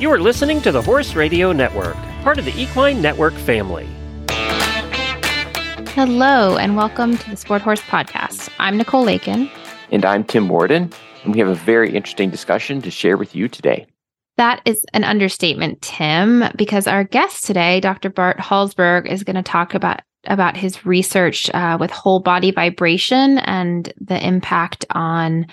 You are listening to the Horse Radio Network, part of the Equine Network family. Hello, and welcome to the Sport Horse Podcast. I'm Nicole Lakin. And I'm Tim Worden, and we have a very interesting discussion to share with you today. That is an understatement, Tim, because our guest today, Dr. Bart Halsberghe, is going to talk about about his research uh, with whole body vibration and the impact on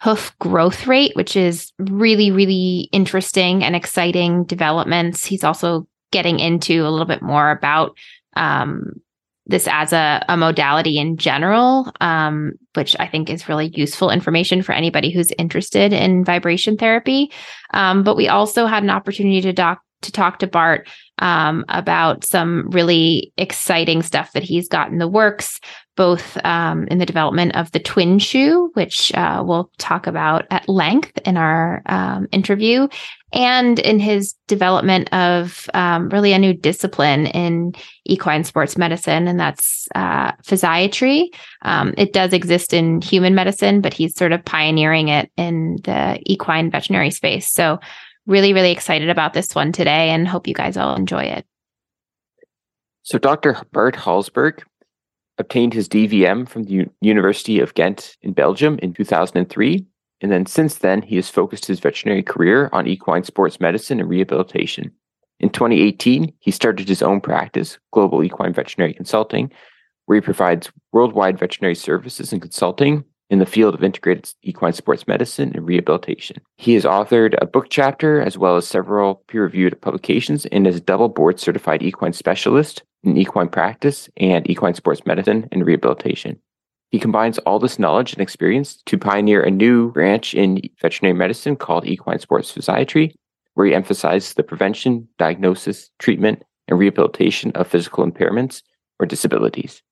hoof growth rate, which is really, really interesting and exciting developments. He's also getting into a little bit more about um, this as a, a, modality in general, um, which I think is really useful information for anybody who's interested in vibration therapy. Um, but we also had an opportunity to doc to talk to Bart um, about some really exciting stuff that he's got in the works, both um, in the development of the twin shoe, which uh, we'll talk about at length in our um, interview, and in his development of um, really a new discipline in equine sports medicine, and that's uh, physiatry. Um, it does exist in human medicine, but he's sort of pioneering it in the equine veterinary space. So really, really excited about this one today and hope you guys all enjoy it. So, Dr. Bert Halsberghe obtained his DVM from the U- University of Ghent in Belgium in 2003. And then since then, he has focused his veterinary career on equine sports medicine and rehabilitation. In 2018, he started his own practice, Global Equine Veterinary Consulting, where he provides worldwide veterinary services and consulting in the field of integrated equine sports medicine and rehabilitation. He has authored a book chapter as well as several peer reviewed publications and is a double board certified equine specialist in equine practice and equine sports medicine and rehabilitation. He combines all this knowledge and experience to pioneer a new branch in veterinary medicine called equine sports physiatry, where he emphasizes the prevention, diagnosis, treatment, and rehabilitation of physical impairments or disabilities.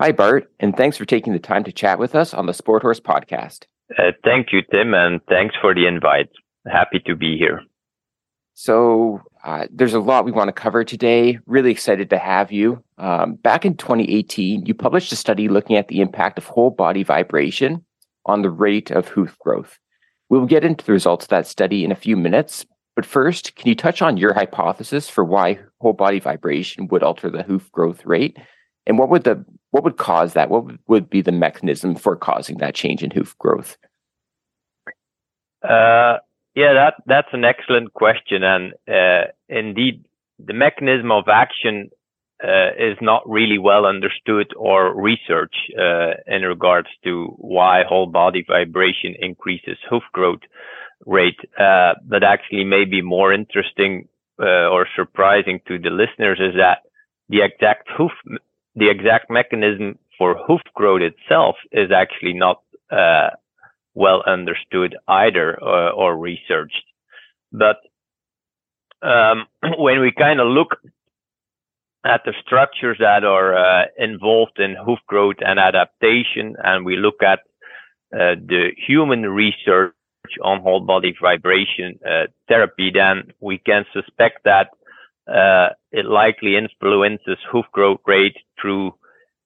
Hi, Bart, and thanks for taking the time to chat with us on the Sport Horse podcast. Uh, thank you, Tim, and thanks for the invite. Happy to be here. So, uh, there's a lot we want to cover today. Really excited to have you. Um, back in 2018, you published a study looking at the impact of whole body vibration on the rate of hoof growth. We'll get into the results of that study in a few minutes. But first, can you touch on your hypothesis for why whole body vibration would alter the hoof growth rate? And what would the what would cause that? What would be the mechanism for causing that change in hoof growth? Uh, yeah, that that's an excellent question, and uh, indeed, the mechanism of action uh, is not really well understood or researched uh, in regards to why whole body vibration increases hoof growth rate. Uh, but actually, maybe more interesting uh, or surprising to the listeners is that the exact hoof the exact mechanism for hoof growth itself is actually not uh, well understood either or, or researched. But um, when we kind of look at the structures that are uh, involved in hoof growth and adaptation, and we look at uh, the human research on whole body vibration uh, therapy, then we can suspect that uh, it likely influences hoof growth rate through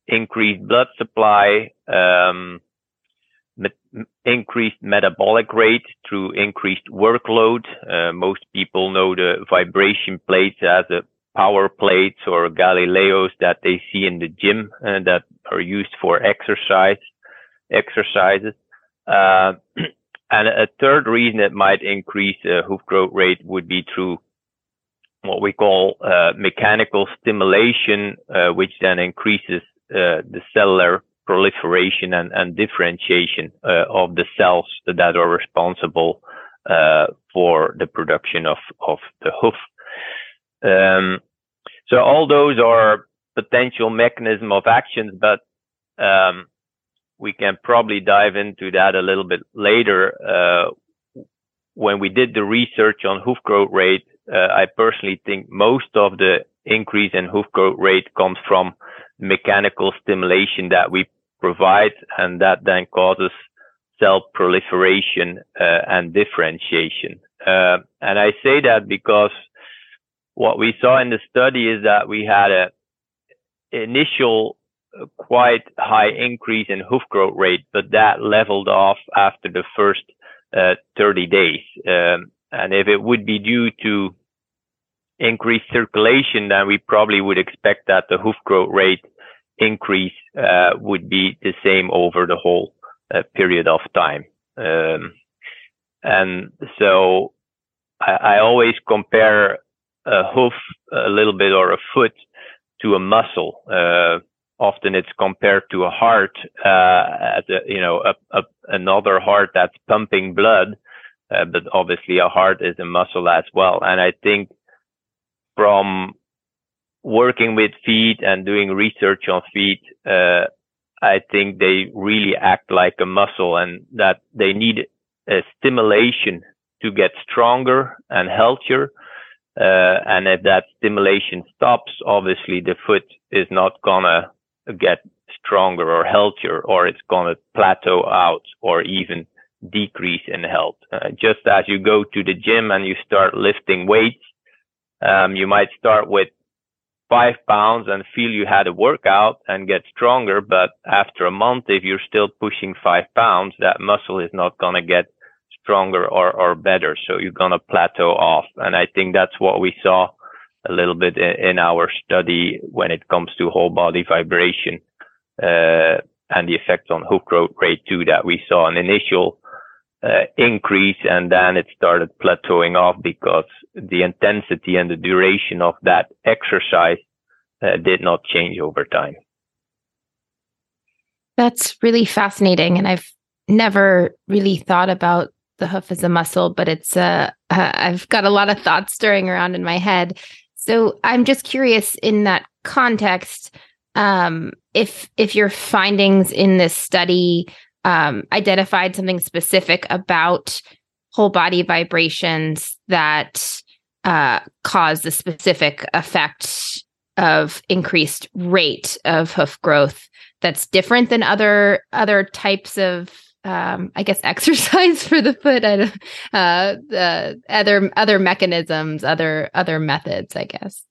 increased blood supply, um, increased metabolic rate through increased workload. Uh, most people know the vibration plates as a power plates or Galileos that they see in the gym uh, that are used for exercise exercises. Uh, and a third reason it might increase uh, hoof growth rate would be through what we call uh, mechanical stimulation, uh, which then increases uh, the cellular proliferation and, and differentiation uh, of the cells that are responsible uh, for the production of, of the hoof. Um, so all those are potential mechanism of actions, but um, we can probably dive into that a little bit later. Uh, when we did the research on hoof growth rate, uh, I personally think most of the increase in hoof growth rate comes from mechanical stimulation that we provide, and that then causes cell proliferation uh, and differentiation. Uh, and I say that because what we saw in the study is that we had a initial uh, quite high increase in hoof growth rate, but that leveled off after the first uh, 30 days. Um, and if it would be due to increased circulation, then we probably would expect that the hoof growth rate increase uh, would be the same over the whole uh, period of time. Um, and so I, I, always compare a hoof a little bit or a foot to a muscle. Uh, often it's compared to a heart, uh, a, you know, a, a, another heart that's pumping blood. Uh, but obviously a heart is a muscle as well. And I think from working with feet and doing research on feet, uh, I think they really act like a muscle and that they need a stimulation to get stronger and healthier. Uh, and if that stimulation stops, obviously the foot is not gonna get stronger or healthier, or it's gonna plateau out or even decrease in health. Uh, just as you go to the gym and you start lifting weights, um, you might start with five pounds and feel you had a workout and get stronger. But after a month, if you're still pushing five pounds, that muscle is not going to get stronger or, or better. So you're going to plateau off. And I think that's what we saw a little bit in, in our study when it comes to whole body vibration, uh, and the effect on growth rate too, that we saw an initial uh, increase and then it started plateauing off because the intensity and the duration of that exercise uh, did not change over time. That's really fascinating. And I've never really thought about the hoof as a muscle, but it's uh, uh, I've got a lot of thoughts stirring around in my head. So I'm just curious in that context, um, if if your findings in this study um, identified something specific about whole body vibrations that uh, cause the specific effect of increased rate of hoof growth that's different than other other types of um, I guess exercise for the foot, and uh, uh, other other mechanisms, other other methods, I guess.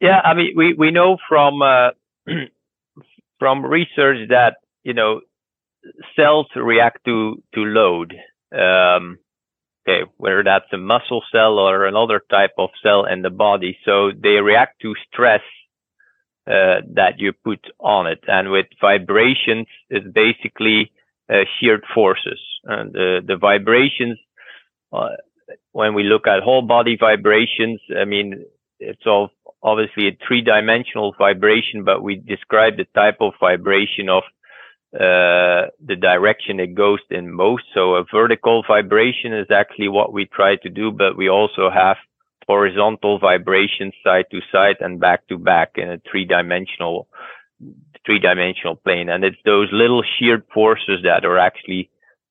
Yeah, I mean, we we know from uh, from research that you know cells react to to load. Um, okay, whether that's a muscle cell or another type of cell in the body, so they react to stress uh, that you put on it. And with vibrations, it's basically uh, sheared forces. And the the vibrations, uh, when we look at whole body vibrations, I mean, it's all obviously a three dimensional vibration, but we describe the type of vibration of uh, the direction it goes in most. So a vertical vibration is actually what we try to do, but we also have horizontal vibrations side to side and back to back in a three dimensional three dimensional plane. And it's those little sheared forces that are actually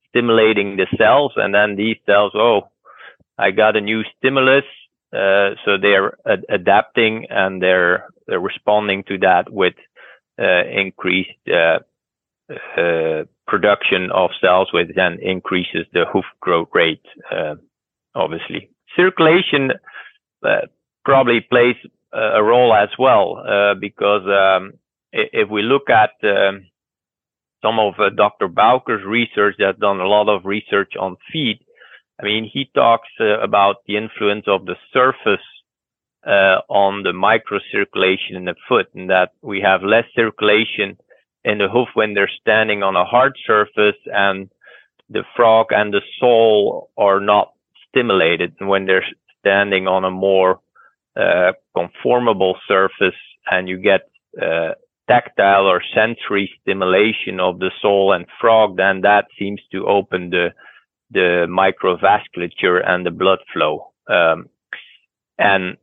stimulating the cells. And then these cells, oh, I got a new stimulus. Uh, so they're ad- adapting and they're, they're responding to that with uh, increased uh, uh, production of cells, which then increases the hoof growth rate, uh, obviously. Circulation uh, probably plays a role as well, uh, because um, if we look at um, some of Dr. Bowker's research that's done a lot of research on feet, I mean, he talks about the influence of the surface on the microcirculation in the foot and that we have less circulation in the hoof when they're standing on a hard surface and the frog and the sole are not stimulated when they're standing on a more uh, conformable surface and you get uh, tactile or sensory stimulation of the sole and frog, then that seems to open the the microvasculature and the blood flow. Um, and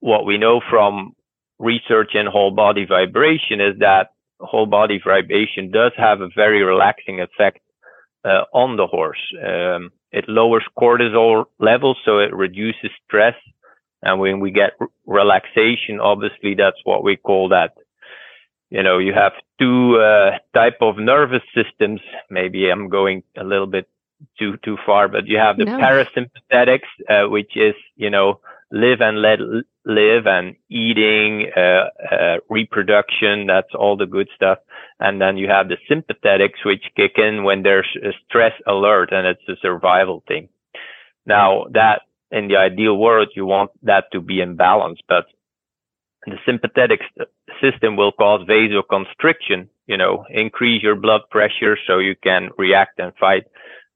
what we know from research in whole body vibration is that whole body vibration does have a very relaxing effect uh, on the horse. Um, it lowers cortisol levels, so it reduces stress. And when we get r- relaxation, obviously that's what we call that. You know, you have two uh, type of nervous systems. Maybe I'm going a little bit too too far, but you have the no. parasympathetics, uh, which is you know live and let live and eating, uh, uh, reproduction. That's all the good stuff. And then you have the sympathetics, which kick in when there's a stress alert and it's a survival thing. Now that in the ideal world, you want that to be in balance, but the sympathetic system will cause vasoconstriction, you know, increase your blood pressure so you can react and fight.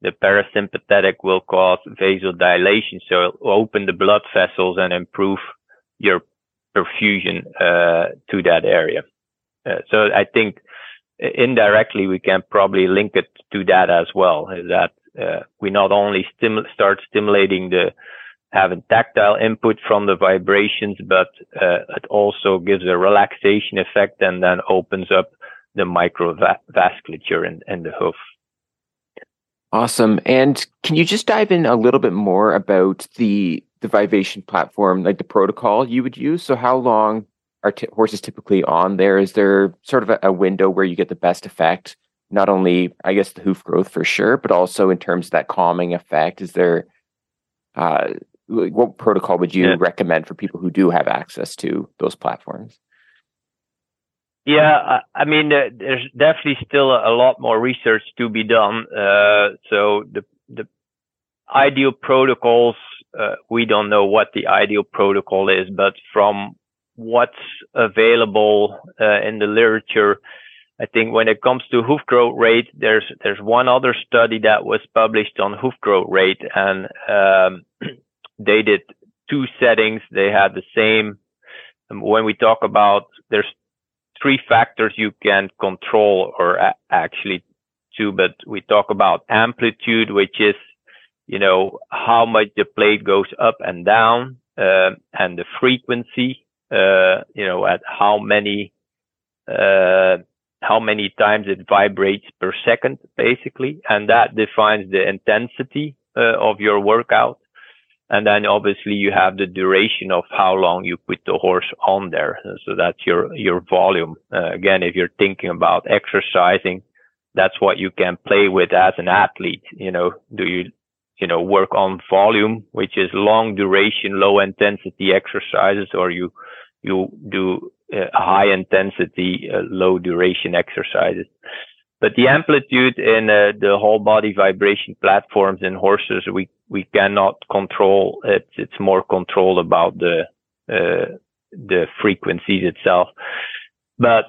The parasympathetic will cause vasodilation, so it'll open the blood vessels and improve your perfusion uh, to that area. Uh, so I think indirectly we can probably link it to that as well. Is that uh, we not only start stimulating the having tactile input from the vibrations, but uh, it also gives a relaxation effect and then opens up the microvasculature in, in the hoof. Awesome. And can you just dive in a little bit more about the the vibration platform, like the protocol you would use? So how long are t- horses typically on there? Is there sort of a, a window where you get the best effect? Not only, I guess, the hoof growth for sure, but also in terms of that calming effect. Is there uh, what protocol would you yeah. recommend for people who do have access to those platforms? Yeah, I, mean, uh, there's definitely still a, a, lot more research to be done. Uh, so the the ideal protocols, uh, we don't know what the ideal protocol is, but from what's available uh, in the literature, I think when it comes to hoof growth rate, there's there's one other study that was published on hoof growth rate, and um, they did two settings. They had the same. When we talk about there's three factors you can control, or a- actually two, but we talk about amplitude, which is you know how much the plate goes up and down, uh, and the frequency, uh, you know at how many uh, how many times it vibrates per second, basically, and that defines the intensity uh, of your workout. And then obviously you have the duration of how long you put the horse on there. So that's your, your volume. Uh, again, if you're thinking about exercising, that's what you can play with as an athlete. You know, do you, you know, work on volume, which is long duration, low intensity exercises, or you, you do uh, high intensity, uh, low duration exercises. But the amplitude in uh, the whole body vibration platforms in horses, we, we cannot control it. It's more control about the, uh, the frequencies itself. But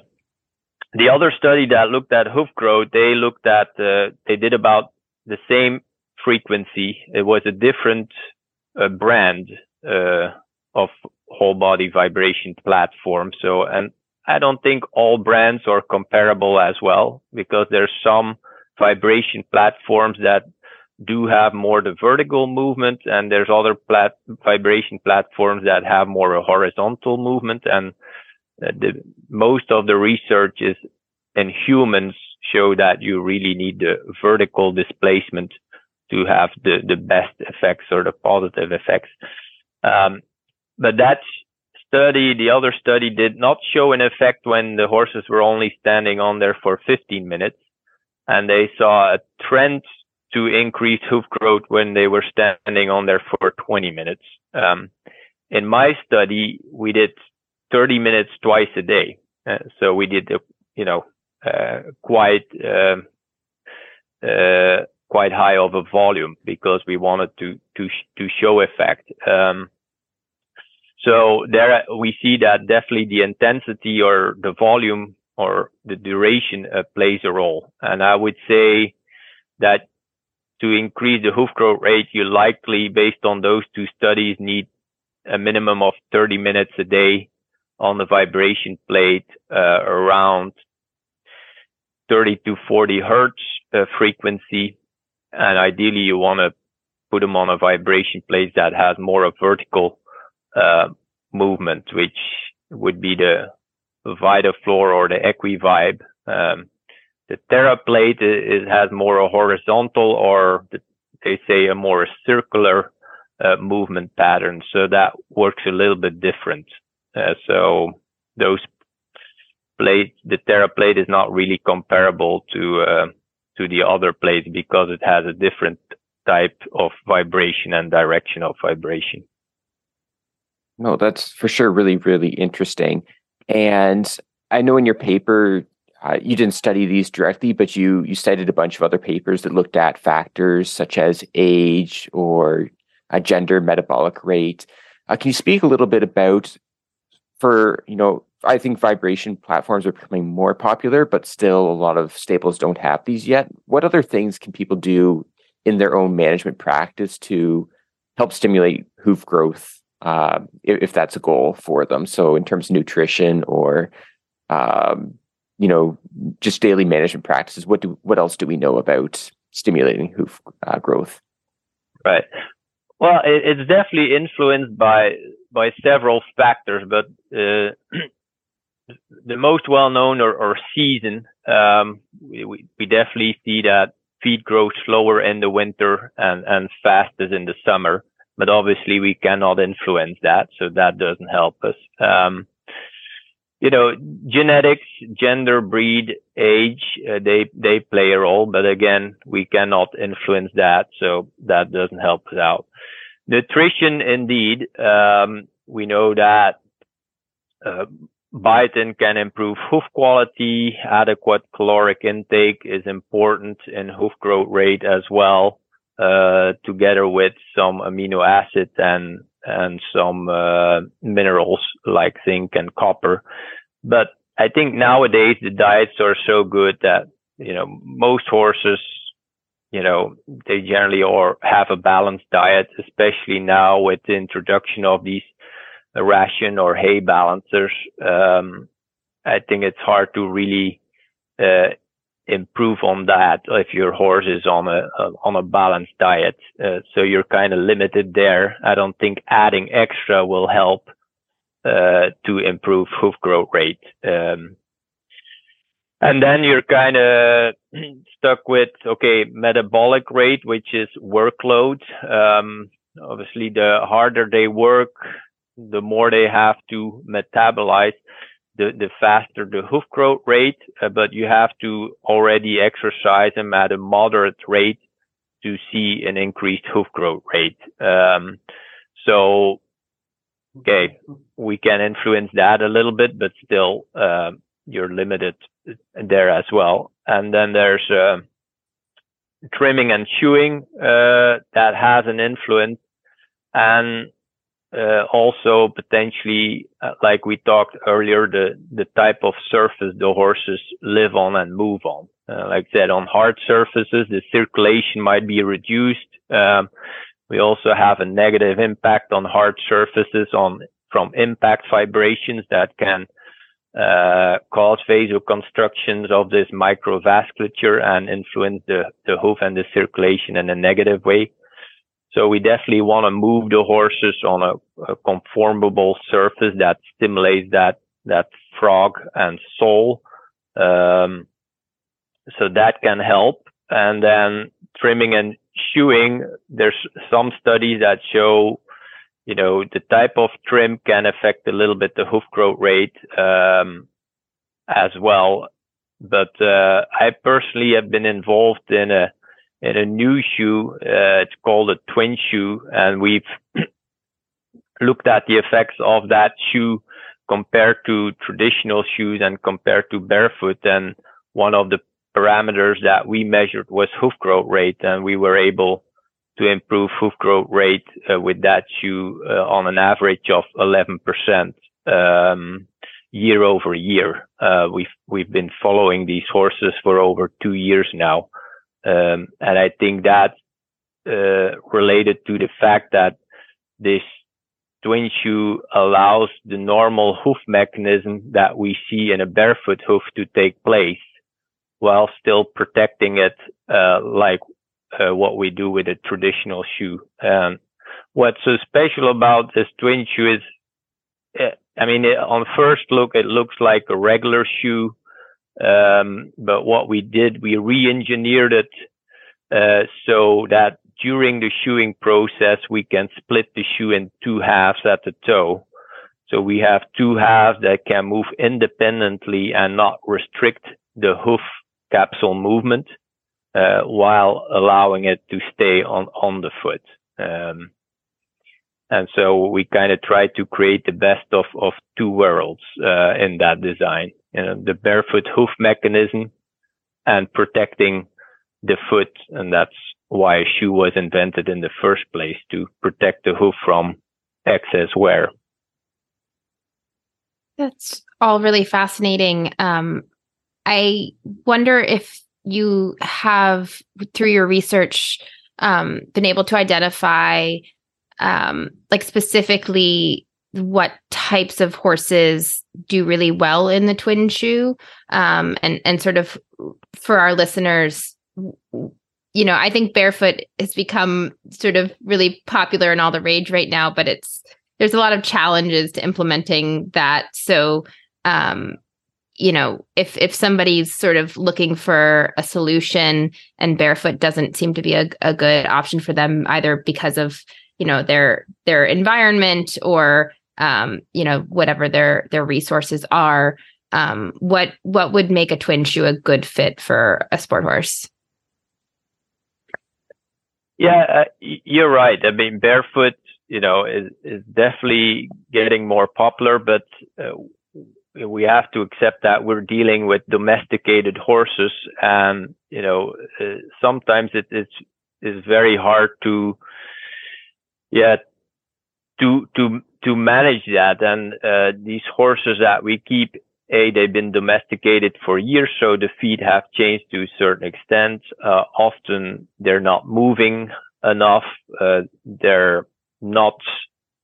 the other study that looked at hoof growth, they looked at, uh, they did about the same frequency. It was a different uh, brand, uh, of whole body vibration platform. So, and I don't think all brands are comparable as well because there's some vibration platforms that do have more the vertical movement and there's other plat- vibration platforms that have more a horizontal movement and the, most of the research is in humans show that you really need the vertical displacement to have the, the best effects or the positive effects. Um, but that study, the other study did not show an effect when the horses were only standing on there for 15 minutes. And they saw a trend to increase hoof growth when they were standing on there for 20 minutes. Um, in my study, we did 30 minutes twice a day. Uh, so we did, you know, uh, quite, um, uh, quite high of a volume because we wanted to, to, to show effect. Um, so there we see that definitely the intensity or the volume or the duration uh, plays a role. And I would say that to increase the hoof growth rate, you likely, based on those two studies, need a minimum of 30 minutes a day on the vibration plate uh, around 30 to 40 hertz uh, frequency. And ideally, you want to put them on a vibration plate that has more of vertical uh, movement, which would be the VitaFloor or the EquiVibe. Um, the TheraPlate is, has more a horizontal or the, they say a more circular uh, movement pattern. So that works a little bit different. Uh, so those plates, the TheraPlate is not really comparable to uh, to the other plates because it has a different type of vibration and direction of vibration. No, that's for sure really, really interesting. And I know in your paper, uh, you didn't study these directly, but you you cited a bunch of other papers that looked at factors such as age or uh, gender, metabolic rate. Uh, can you speak a little bit about for you know I think vibration platforms are becoming more popular, but still a lot of stables don't have these yet. What other things can people do in their own management practice to help stimulate hoof growth uh, if, if, that's a goal for them? So in terms of nutrition or um, you know just daily management practices, what do what else do we know about stimulating hoof uh, growth? Right. Well, it, it's definitely influenced by by several factors, but uh, the most well known or, or season, um, we, we definitely see that feet grow slower in the winter and, and fastest in the summer. But obviously we cannot influence that. So that doesn't help us. Um, you know, genetics, gender, breed, age, uh, they, they play a role. But again, we cannot influence that. So that doesn't help us out. Nutrition, indeed. Um, we know that uh, biotin can improve hoof quality. Adequate caloric intake is important in hoof growth rate as well, uh, together with some amino acids and and some uh, minerals like zinc and copper. But I think nowadays the diets are so good that you know most horses you know, they generally or have a balanced diet, especially now with the introduction of these ration or hay balancers. Um, I think it's hard to really uh, improve on that if your horse is on a, a on a balanced diet. Uh, so you're kind of limited there. I don't think adding extra will help uh, to improve hoof growth rate. Um, and then you're kind of stuck with, okay, metabolic rate, which is workload. Um, obviously, the harder they work, the more they have to metabolize, the, the faster the hoof growth rate. Uh, but you have to already exercise them at a moderate rate to see an increased hoof growth rate. Um, so, okay, we can influence that a little bit, but still, uh, you're limited there as well. And then there's uh, trimming and shoeing, uh, that has an influence, and uh, also potentially, uh, like we talked earlier, the the type of surface the horses live on and move on. Uh, like I said, on hard surfaces, the circulation might be reduced. Um, we also have a negative impact on hard surfaces on from impact vibrations that can uh, cause vasoconstrictions of this microvasculature and influence the, the hoof and the circulation in a negative way. So we definitely want to move the horses on a, a conformable surface that stimulates that, that frog and sole. Um, so that can help. And then trimming and shoeing, there's some studies that show you know, the type of trim can affect a little bit the hoof growth rate um, as well. But uh, I personally have been involved in a in a new shoe. Uh, it's called a twin shoe, and we've looked at the effects of that shoe compared to traditional shoes and compared to barefoot. And one of the parameters that we measured was hoof growth rate, and we were able to improve hoof growth rate uh, with that shoe uh, on an average of 11% um, year over year. Uh, we've we've been following these horses for over two years now, um, and I think that uh, related to the fact that this twin shoe allows the normal hoof mechanism that we see in a barefoot hoof to take place while still protecting it uh, like uh, what we do with a traditional shoe. Um, what's so special about this twin shoe is, uh, I mean, it, on first look, it looks like a regular shoe. Um, but what we did, we re-engineered it uh, so that during the shoeing process, we can split the shoe in two halves at the toe. So we have two halves that can move independently and not restrict the hoof capsule movement uh, while allowing it to stay on on the foot. Um, and so we kind of try to create the best of of two worlds uh, in that design. You know, the barefoot hoof mechanism and protecting the foot, and that's why a shoe was invented in the first place to protect the hoof from excess wear. That's all really fascinating. Um, I wonder if you have, through your research, um, been able to identify, um, like specifically, what types of horses do really well in the twin shoe, um, and and sort of for our listeners, you know, I think barefoot has become sort of really popular and all the rage right now, but it's there's a lot of challenges to implementing that. So, um, you know, if if somebody's sort of looking for a solution and barefoot doesn't seem to be a, a good option for them either because of you know their their environment or um, you know whatever their their resources are, um, what what would make a twin shoe a good fit for a sport horse? Yeah, uh, you're right. I mean, barefoot, you know, is is definitely getting more popular, but uh, we have to accept that we're dealing with domesticated horses, and you know, uh, sometimes it is is very hard to, yeah, to to to manage that. And uh, these horses that we keep a, they've been domesticated for years, so the feet have changed to a certain extent. Uh, often they're not moving enough. Uh, they're not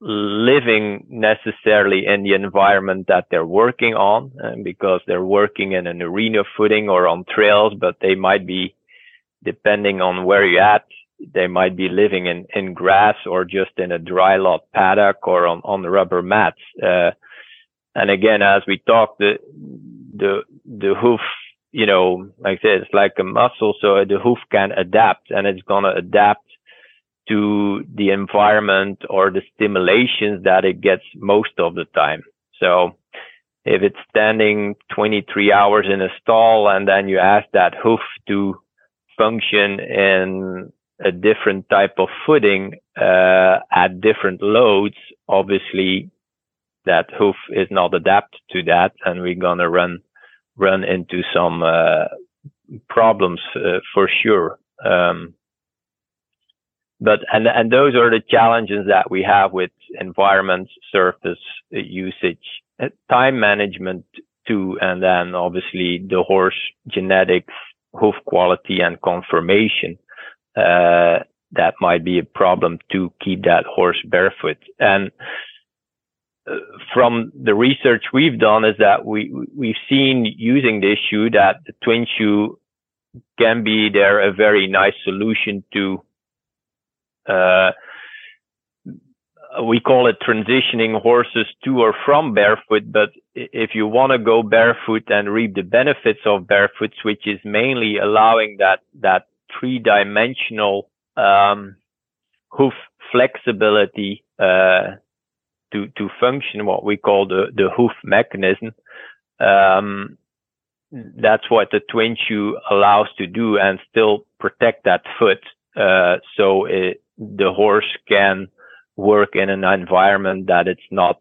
living necessarily in the environment that they're working on because they're working in an arena footing or on trails, but they might be, depending on where you're at, they might be living in, in grass or just in a dry lot paddock or on, on the rubber mats. Uh, and again, as we talked, the the the hoof, you know, like said, it's like a muscle, so the hoof can adapt, and it's gonna adapt to the environment or the stimulations that it gets most of the time. So if it's standing 23 hours in a stall and then you ask that hoof to function in a different type of footing uh, at different loads, obviously that hoof is not adapted to that, and we're gonna run run into some uh, problems uh, for sure. Um, but and and those are the challenges that we have with environment, surface usage, uh, time management too, and then obviously the horse genetics, hoof quality, and conformation. Uh, that might be a problem to keep that horse barefoot. And from the research we've done is that we we've seen using this shoe that the twin shoe can be there a very nice solution to uh, we call it transitioning horses to or from barefoot. But if you want to go barefoot and reap the benefits of barefoot which is mainly allowing that that three-dimensional um, hoof flexibility uh, to to function what we call the the hoof mechanism. Um, that's what the twin shoe allows to do and still protect that foot. Uh, so it, the horse can work in an environment that it's not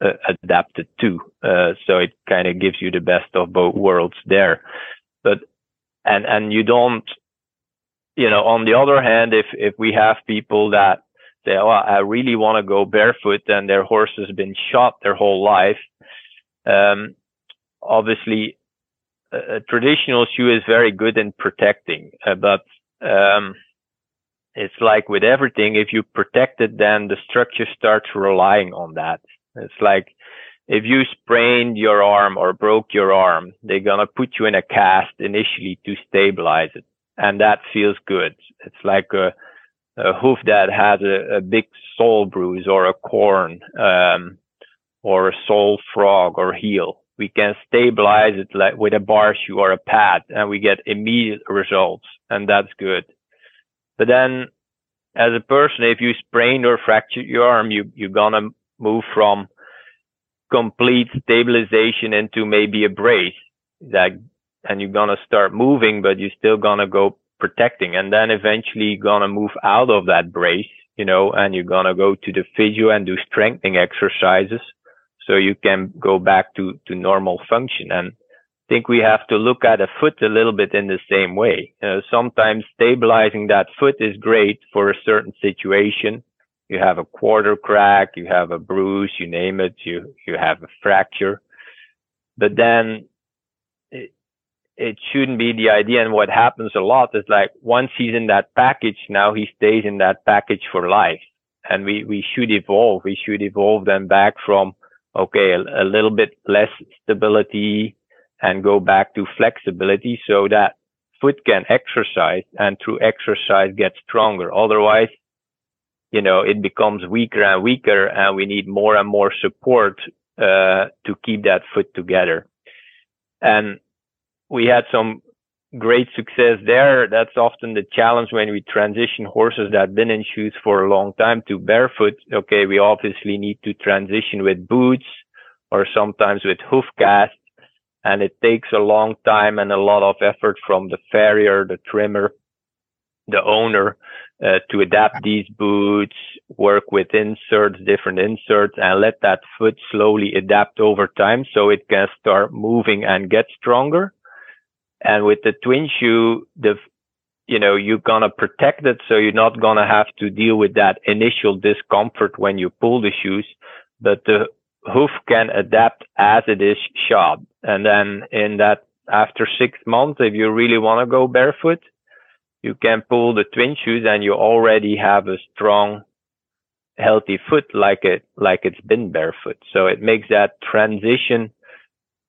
uh, adapted to. Uh, so it kind of gives you the best of both worlds there. But, and, and you don't, you know, on the other hand, if, if we have people that say, "Oh, I really want to go barefoot," and their horse has been shot their whole life. Um, obviously, a, a, traditional shoe is very good in protecting, uh, but um, it's like with everything: if you protect it, then the structure starts relying on that. It's like if you sprained your arm or broke your arm, they're gonna put you in a cast initially to stabilize it, and that feels good. It's like a a hoof that has a, a big sole bruise or a corn um, or a sole frog or heel. We can stabilize it like with a bar shoe or a pad and we get immediate results and that's good. But then as a person, if you sprained or fractured your arm, you, you're gonna move from complete stabilization into maybe a brace that, and you're gonna start moving, but you're still gonna go protecting and then eventually to move out of that brace, you know, and you're to go to the physio and do strengthening exercises so you can go back to, to normal function. And I think we have to look at a foot a little bit in the same way. Sometimes stabilizing that foot is great for a certain situation. You have a quarter crack, you have a bruise, you name it, you, you have a fracture. But then it shouldn't be the idea. And what happens a lot is like once he's in that package, now he stays in that package for life. And we, we should evolve. We should evolve them back from, okay, a, a little bit less stability, and go back to flexibility so that foot can exercise and through exercise get stronger. Otherwise, you know, it becomes weaker and weaker and we need more and more support, uh, to keep that foot together. And we had some great success there. That's often the challenge when we transition horses that have been in shoes for a long time to barefoot. Okay. We obviously need to transition with boots or sometimes with hoof cast and it takes a long time and a lot of effort from the farrier, the trimmer, the owner uh, to adapt these boots, work with inserts, different inserts, and let that foot slowly adapt over time so it can start moving and get stronger. And with the twin shoe, the you know you're gonna protect it, so you're not gonna have to deal with that initial discomfort when you pull the shoes, but the hoof can adapt as it is shod. And then in that, after six months, if you really want to go barefoot, you can pull the twin shoes and you already have a strong, healthy foot like it, like it's been barefoot. So it makes that transition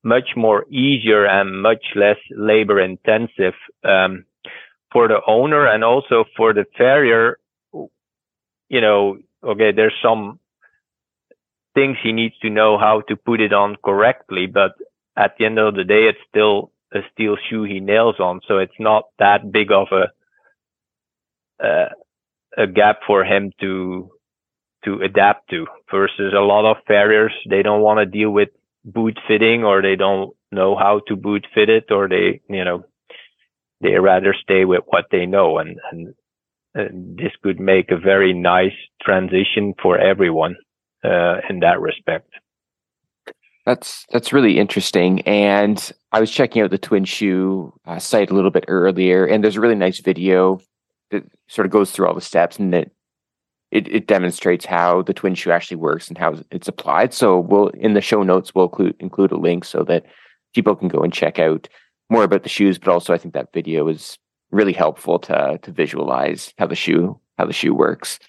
much more easier and much less labor intensive, um, for the owner and also for the farrier. You know, okay, there's some things he needs to know how to put it on correctly, but at the end of the day, it's still a steel shoe he nails on. So it's not that big of a, uh, a gap for him to, to adapt to versus a lot of farriers. They don't want to deal with boot fitting or they don't know how to boot fit it or they, you know, they rather stay with what they know and, and, and this could make a very nice transition for everyone, uh, in that respect. That's that's really interesting. And I was checking out the Twin Shoe uh, site a little bit earlier, and there's a really nice video that sort of goes through all the steps and that it, it demonstrates how the Twin Shoe actually works and how it's applied. So we'll in the show notes we'll include include a link so that people can go and check out more about the shoes. But also, I think that video is really helpful to to visualize how the shoe how the shoe works.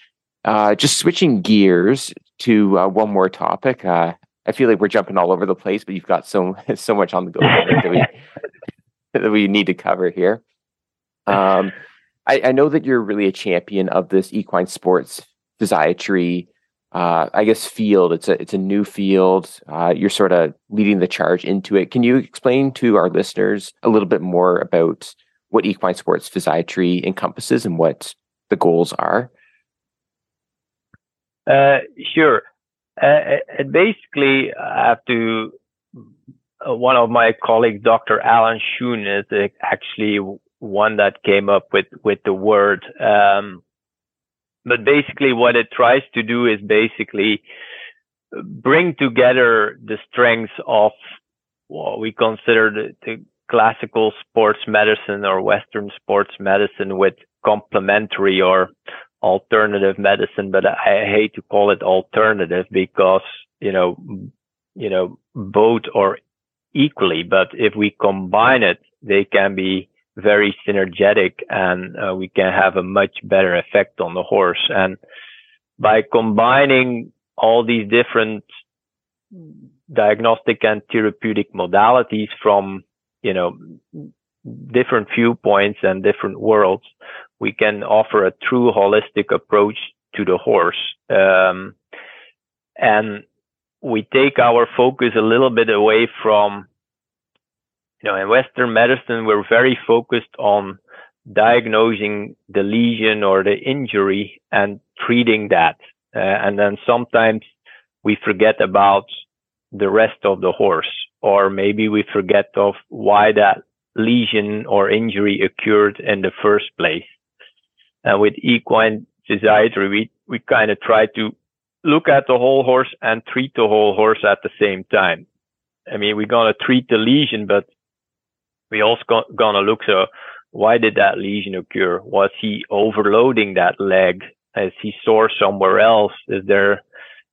Uh, just switching gears to uh, one more topic. Uh, I feel like we're jumping all over the place, but you've got so so much on the go that we that we need to cover here. Um, I, I, know that you're really a champion of this equine sports physiatry. Uh, I guess field. It's a it's a new field. Uh, you're sort of leading the charge into it. Can you explain to our listeners a little bit more about what equine sports physiatry encompasses and what the goals are? Uh, sure. Uh, it basically, I have to. Uh, one of my colleagues, Dr. Allen Schoen, is actually one that came up with with the word. Um, but basically, what it tries to do is basically bring together the strengths of what we consider the, the classical sports medicine or Western sports medicine with complementary or alternative medicine, but I hate to call it alternative because, you know, you know, both are equally, but if we combine it, they can be very synergetic and uh, we can have a much better effect on the horse. And by combining all these different diagnostic and therapeutic modalities from, you know, different viewpoints and different worlds, we can offer a true holistic approach to the horse. Um, and we take our focus a little bit away from, you know, in Western medicine, we're very focused on diagnosing the lesion or the injury and treating that. Uh, and then sometimes we forget about the rest of the horse, or maybe we forget of why that lesion or injury occurred in the first place. And with equine physiatry, we, we kind of try to look at the whole horse and treat the whole horse at the same time. I mean, we're going to treat the lesion, but we also gonna look so why did that lesion occur? Was he overloading that leg? Is he sore somewhere else? Is there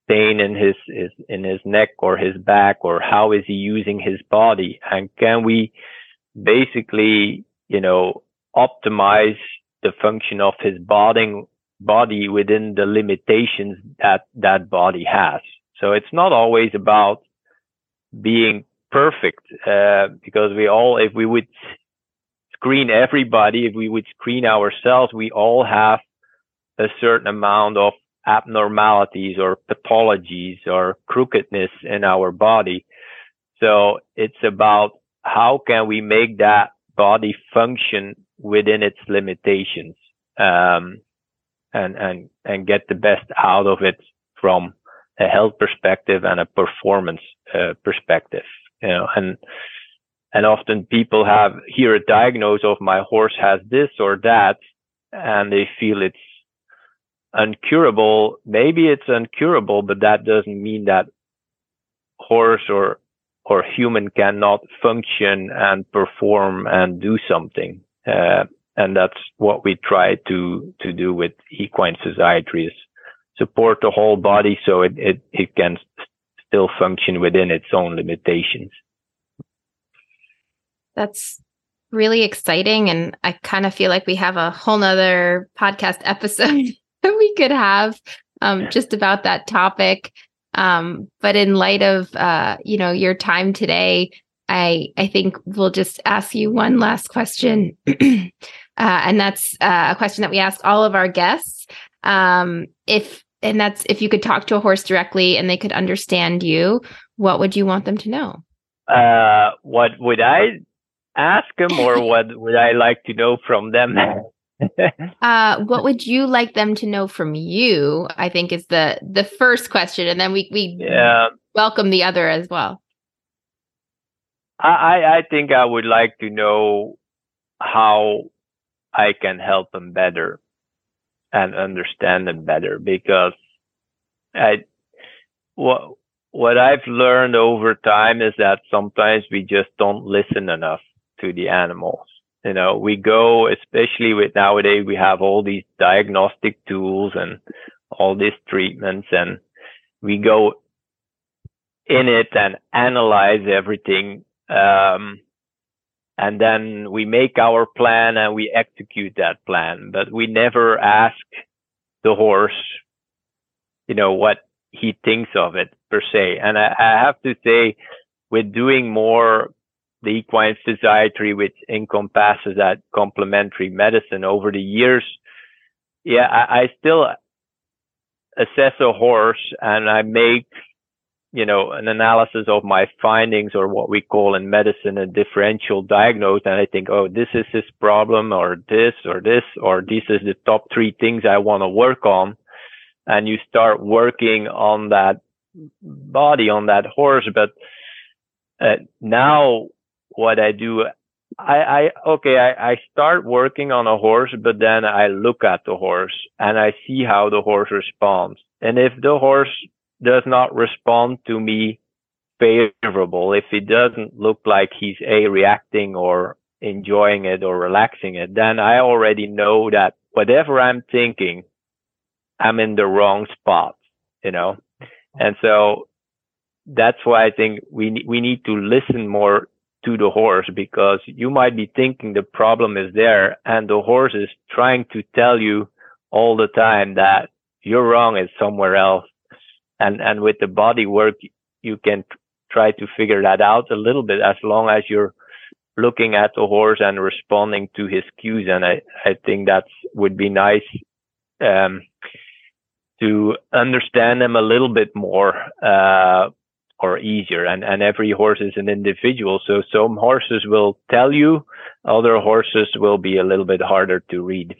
pain in his, his in his neck or his back or how is he using his body? And can we basically, you know, optimize the function of his body body within the limitations that that body has? So it's not always about being perfect uh, because we all, if we would screen everybody, if we would screen ourselves, we all have a certain amount of abnormalities or pathologies or crookedness in our body. So it's about how can we make that body function within its limitations um, and and and get the best out of it from a health perspective and a performance uh, perspective you know and and often people have hear a diagnosis of my horse has this or that and they feel it's uncurable maybe it's uncurable but that doesn't mean that horse or or human cannot function and perform and do something. Uh, and that's what we try to to do with equine physiatry is support the whole body so it, it, it can still function within its own limitations. That's really exciting. And I kind of feel like we have a whole nother podcast episode that we could have um, just about that topic. Um, but in light of uh, you know your time today, I I think we'll just ask you one last question, uh, and that's uh, a question that we ask all of our guests. Um, if and that's if you could talk to a horse directly and they could understand you, what would you want them to know? Uh, what would I ask them, or what would I like to know from them? uh, what would you like them to know from you? I think is the the first question, and then we we yeah. welcome the other as well. I I think I would like to know how I can help them better and understand them better because I what what I've learned over time is that sometimes we just don't listen enough to the animals. You know, we go, especially with nowadays, we have all these diagnostic tools and all these treatments and we go in it and analyze everything. Um, and then we make our plan and we execute that plan. But we never ask the horse you know what he thinks of it per se. And i, I have to say with doing more the equine physiatry which encompasses that complementary medicine over the years yeah I, I still assess a horse and i make you know, an analysis of my findings or what we call in medicine a differential diagnosis. And I think, oh, this is his problem or this or this, or this is the top three things I want to work on. And you start working on that body, on that horse. But uh, now what I do, I, I okay, I, I start working on a horse, but then I look at the horse and I see how the horse responds. And if the horse does not respond to me favorable, if it doesn't look like he's a reacting or enjoying it or relaxing it, then I already know that whatever I'm thinking, I'm in the wrong spot, you know? And so that's why I think we, we need to listen more to the horse because you might be thinking the problem is there and the horse is trying to tell you all the time that you're wrong is somewhere else and and with the body work you can try to figure that out a little bit as long as you're looking at the horse and responding to his cues. And i i think that would be nice um, to understand them a little bit more uh, or easier. And and every horse is an individual. So some horses will tell you other horses will be a little bit harder to read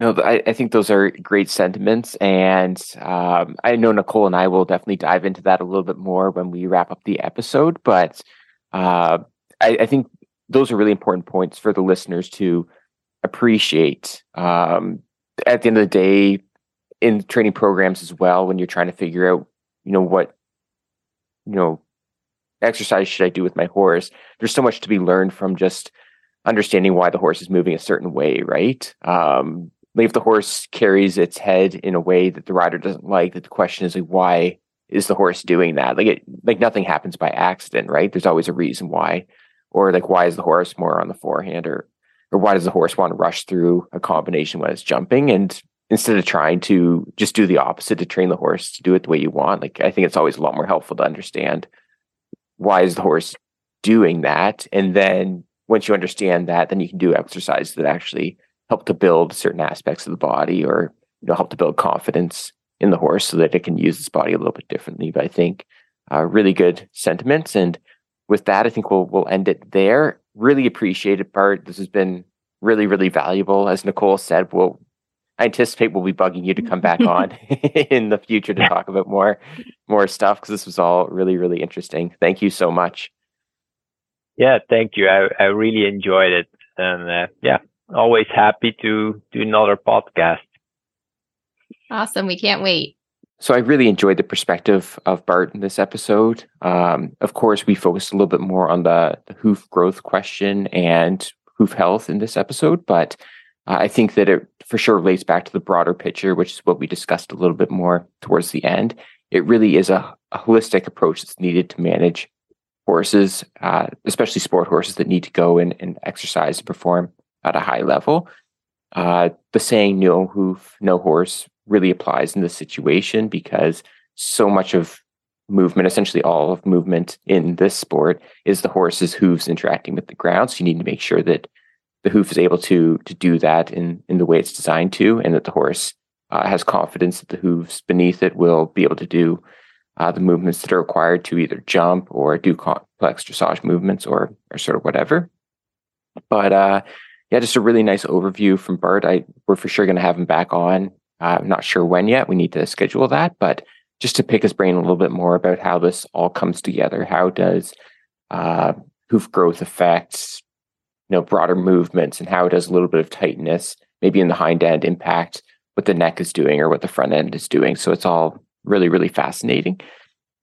no, I, I think those are great sentiments. And um, I know Nicole and I will definitely dive into that a little bit more when we wrap up the episode. But uh, I, I, think those are really important points for the listeners to appreciate. Um, at the end of the day, in training programs as well, when you're trying to figure out, you know, what, you know, exercise should I do with my horse? There's so much to be learned from just understanding why the horse is moving a certain way, right? Um, if the horse carries its head in a way that the rider doesn't like, that the question is like, why is the horse doing that? Like it, like nothing happens by accident, right? There's always a reason why, or like why is the horse more on the forehand, or or why does the horse want to rush through a combination when it's jumping? And instead of trying to just do the opposite to train the horse to do it the way you want, like I think it's always a lot more helpful to understand why is the horse doing that, and then once you understand that, then you can do exercises that actually help to build certain aspects of the body or you know help to build confidence in the horse so that it can use its body a little bit differently. But I think uh, really good sentiments. And with that, I think we'll we'll end it there. Really appreciate it, Bart. This has been really, really valuable. As Nicole said, we'll I anticipate we'll be bugging you to come back on in the future to talk about more more stuff because this was all really, really interesting. Thank you so much. Yeah, thank you. I, I really enjoyed it. And uh, yeah, always happy to do another podcast. Awesome. We can't wait. So I really enjoyed the perspective of Bart in this episode. Um, of course, we focused a little bit more on the, the, hoof growth question and hoof health in this episode, but uh, I think that it for sure relates back to the broader picture, which is what we discussed a little bit more towards the end. It really is a, a holistic approach that's needed to manage horses, uh, especially sport horses that need to go and, and exercise and perform at a high level. Uh, the saying "no hoof, no horse" really applies in this situation because so much of movement, essentially all of movement in this sport, is the horse's hooves interacting with the ground. So you need to make sure that the hoof is able to to do that in in the way it's designed to, and that the horse uh, has confidence that the hooves beneath it will be able to do uh, the movements that are required to either jump or do complex dressage movements or or sort of whatever. But uh, yeah, just a really nice overview from Bart. I we're for sure going to have him back on. Uh, I'm not sure when yet. We need to schedule that, but just to pick his brain a little bit more about how this all comes together. How does uh, hoof growth affect you know broader movements, and how does a little bit of tightness, maybe in the hind end, impact what the neck is doing or what the front end is doing? So it's all really, really fascinating.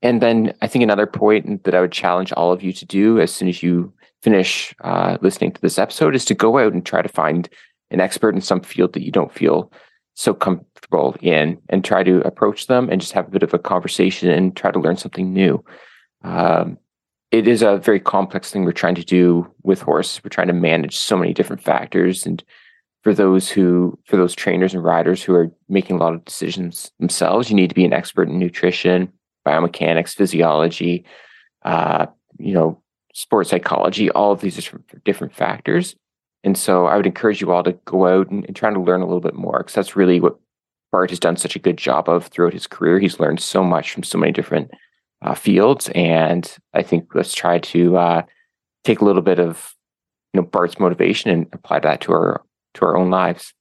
And then I think another point that I would challenge all of you to do as soon as you finish uh, listening to this episode is to go out and try to find an expert in some field that you don't feel so comfortable in and try to approach them and just have a bit of a conversation and try to learn something new. Um, it is a very complex thing we're trying to do with horse. We're trying to manage so many different factors and for those who for those trainers and riders who are making a lot of decisions themselves you need to be an expert in nutrition biomechanics physiology uh, you know sports psychology all of these are different factors and so i would encourage you all to go out and, and try to learn a little bit more because that's really what bart has done such a good job of throughout his career he's learned so much from so many different uh, fields and i think let's try to uh, take a little bit of you know bart's motivation and apply that to our to our own lives.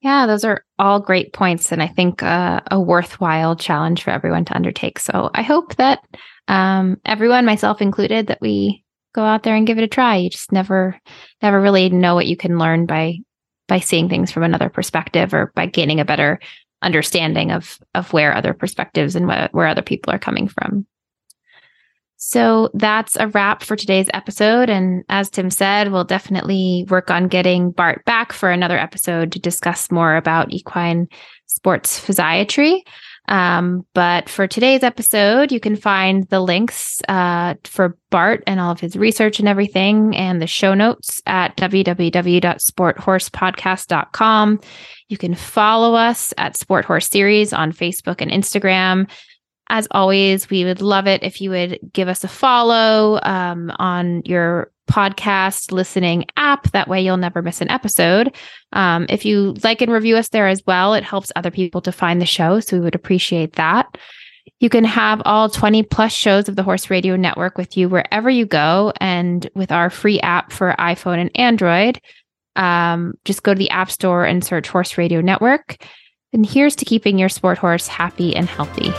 Yeah, those are all great points, and I think uh, a worthwhile challenge for everyone to undertake. So I hope that um, everyone, myself included, that we go out there and give it a try. You just never, never really know what you can learn by by seeing things from another perspective or by gaining a better understanding of of where other perspectives and wh- where other people are coming from. So that's a wrap for today's episode. And as Tim said, we'll definitely work on getting Bart back for another episode to discuss more about equine sports physiatry. Um, but for today's episode, you can find the links uh, for Bart and all of his research and everything and the show notes at www.sporthorsepodcast.com. You can follow us at Sport Horse Series on Facebook and Instagram. As always, we would love it if you would give us a follow um, on your podcast listening app. That way, you'll never miss an episode. Um, if you like and review us there as well, it helps other people to find the show. So we would appreciate that. You can have all 20 plus shows of the Horse Radio Network with you wherever you go. And with our free app for iPhone and Android, um, just go to the App Store and search Horse Radio Network. And here's to keeping your sport horse happy and healthy.